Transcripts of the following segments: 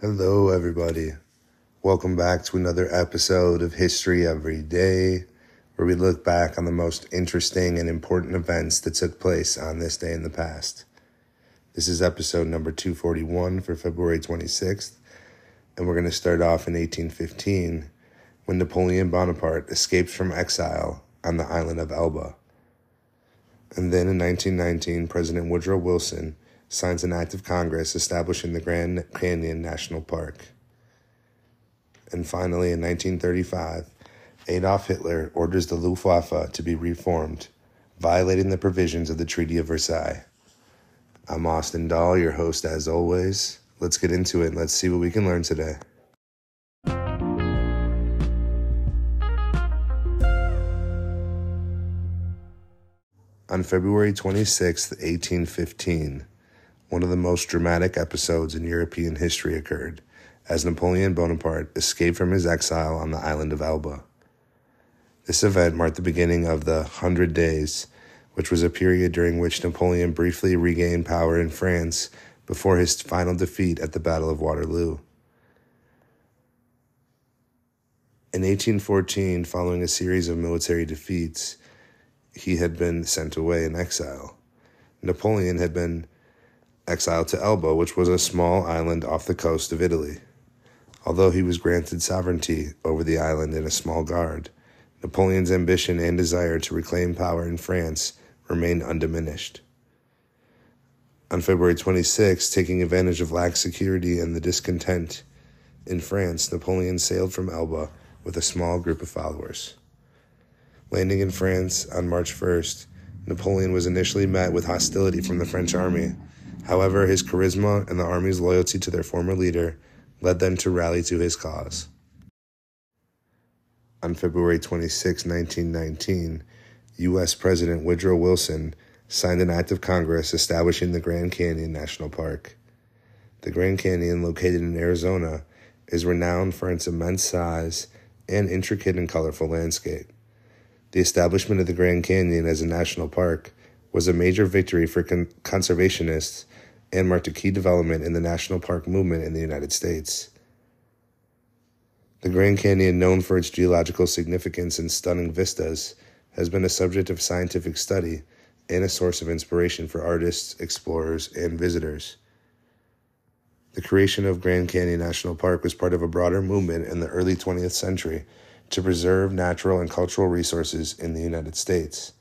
Hello, everybody. Welcome back to another episode of History Every Day, where we look back on the most interesting and important events that took place on this day in the past. This is episode number 241 for February 26th, and we're going to start off in 1815 when Napoleon Bonaparte escapes from exile on the island of Elba. And then in 1919, President Woodrow Wilson signs an act of Congress establishing the Grand Canyon National Park. And finally, in 1935, Adolf Hitler orders the Luftwaffe to be reformed, violating the provisions of the Treaty of Versailles. I'm Austin Dahl, your host as always. Let's get into it and let's see what we can learn today. On February 26, 1815, one of the most dramatic episodes in European history occurred as Napoleon Bonaparte escaped from his exile on the island of Elba. This event marked the beginning of the Hundred Days, which was a period during which Napoleon briefly regained power in France before his final defeat at the Battle of Waterloo. In 1814, following a series of military defeats, he had been sent away in exile. Napoleon had been exiled to Elba, which was a small island off the coast of Italy. Although he was granted sovereignty over the island and a small guard, Napoleon's ambition and desire to reclaim power in France remained undiminished. On February 26, taking advantage of lax security and the discontent in France, Napoleon sailed from Elba with a small group of followers. Landing in France on March 1st, Napoleon was initially met with hostility from the French army However, his charisma and the army's loyalty to their former leader led them to rally to his cause. On February 26, 1919, U.S. President Woodrow Wilson signed an act of Congress establishing the Grand Canyon National Park. The Grand Canyon, located in Arizona, is renowned for its immense size and intricate and colorful landscape. The establishment of the Grand Canyon as a national park was a major victory for con- conservationists and marked a key development in the national park movement in the United States. The Grand Canyon, known for its geological significance and stunning vistas, has been a subject of scientific study and a source of inspiration for artists, explorers, and visitors. The creation of Grand Canyon National Park was part of a broader movement in the early 20th century to preserve natural and cultural resources in the United States.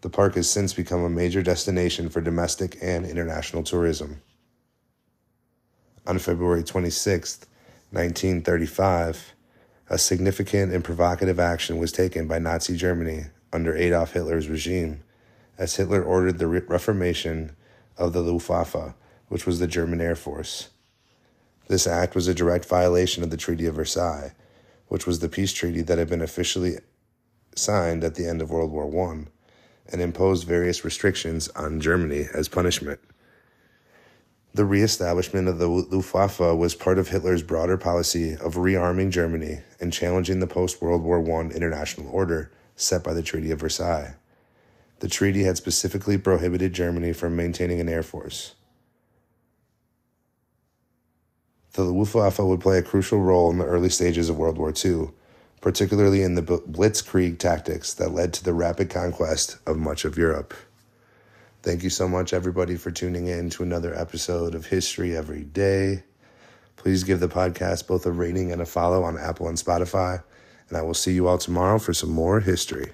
The park has since become a major destination for domestic and international tourism. On February 26, 1935, a significant and provocative action was taken by Nazi Germany under Adolf Hitler's regime, as Hitler ordered the reformation of the Luftwaffe, which was the German Air Force. This act was a direct violation of the Treaty of Versailles, which was the peace treaty that had been officially signed at the end of World War I and imposed various restrictions on Germany as punishment. The reestablishment of the Luftwaffe was part of Hitler's broader policy of rearming Germany and challenging the post World War I international order set by the Treaty of Versailles. The treaty had specifically prohibited Germany from maintaining an air force. the Luftwaffe would play a crucial role in the early stages of World War II, particularly in the blitzkrieg tactics that led to the rapid conquest of much of Europe. Thank you so much, everybody, for tuning in to another episode of History Every Day. Please give the podcast both a rating and a follow on Apple and Spotify. And I will see you all tomorrow for some more history.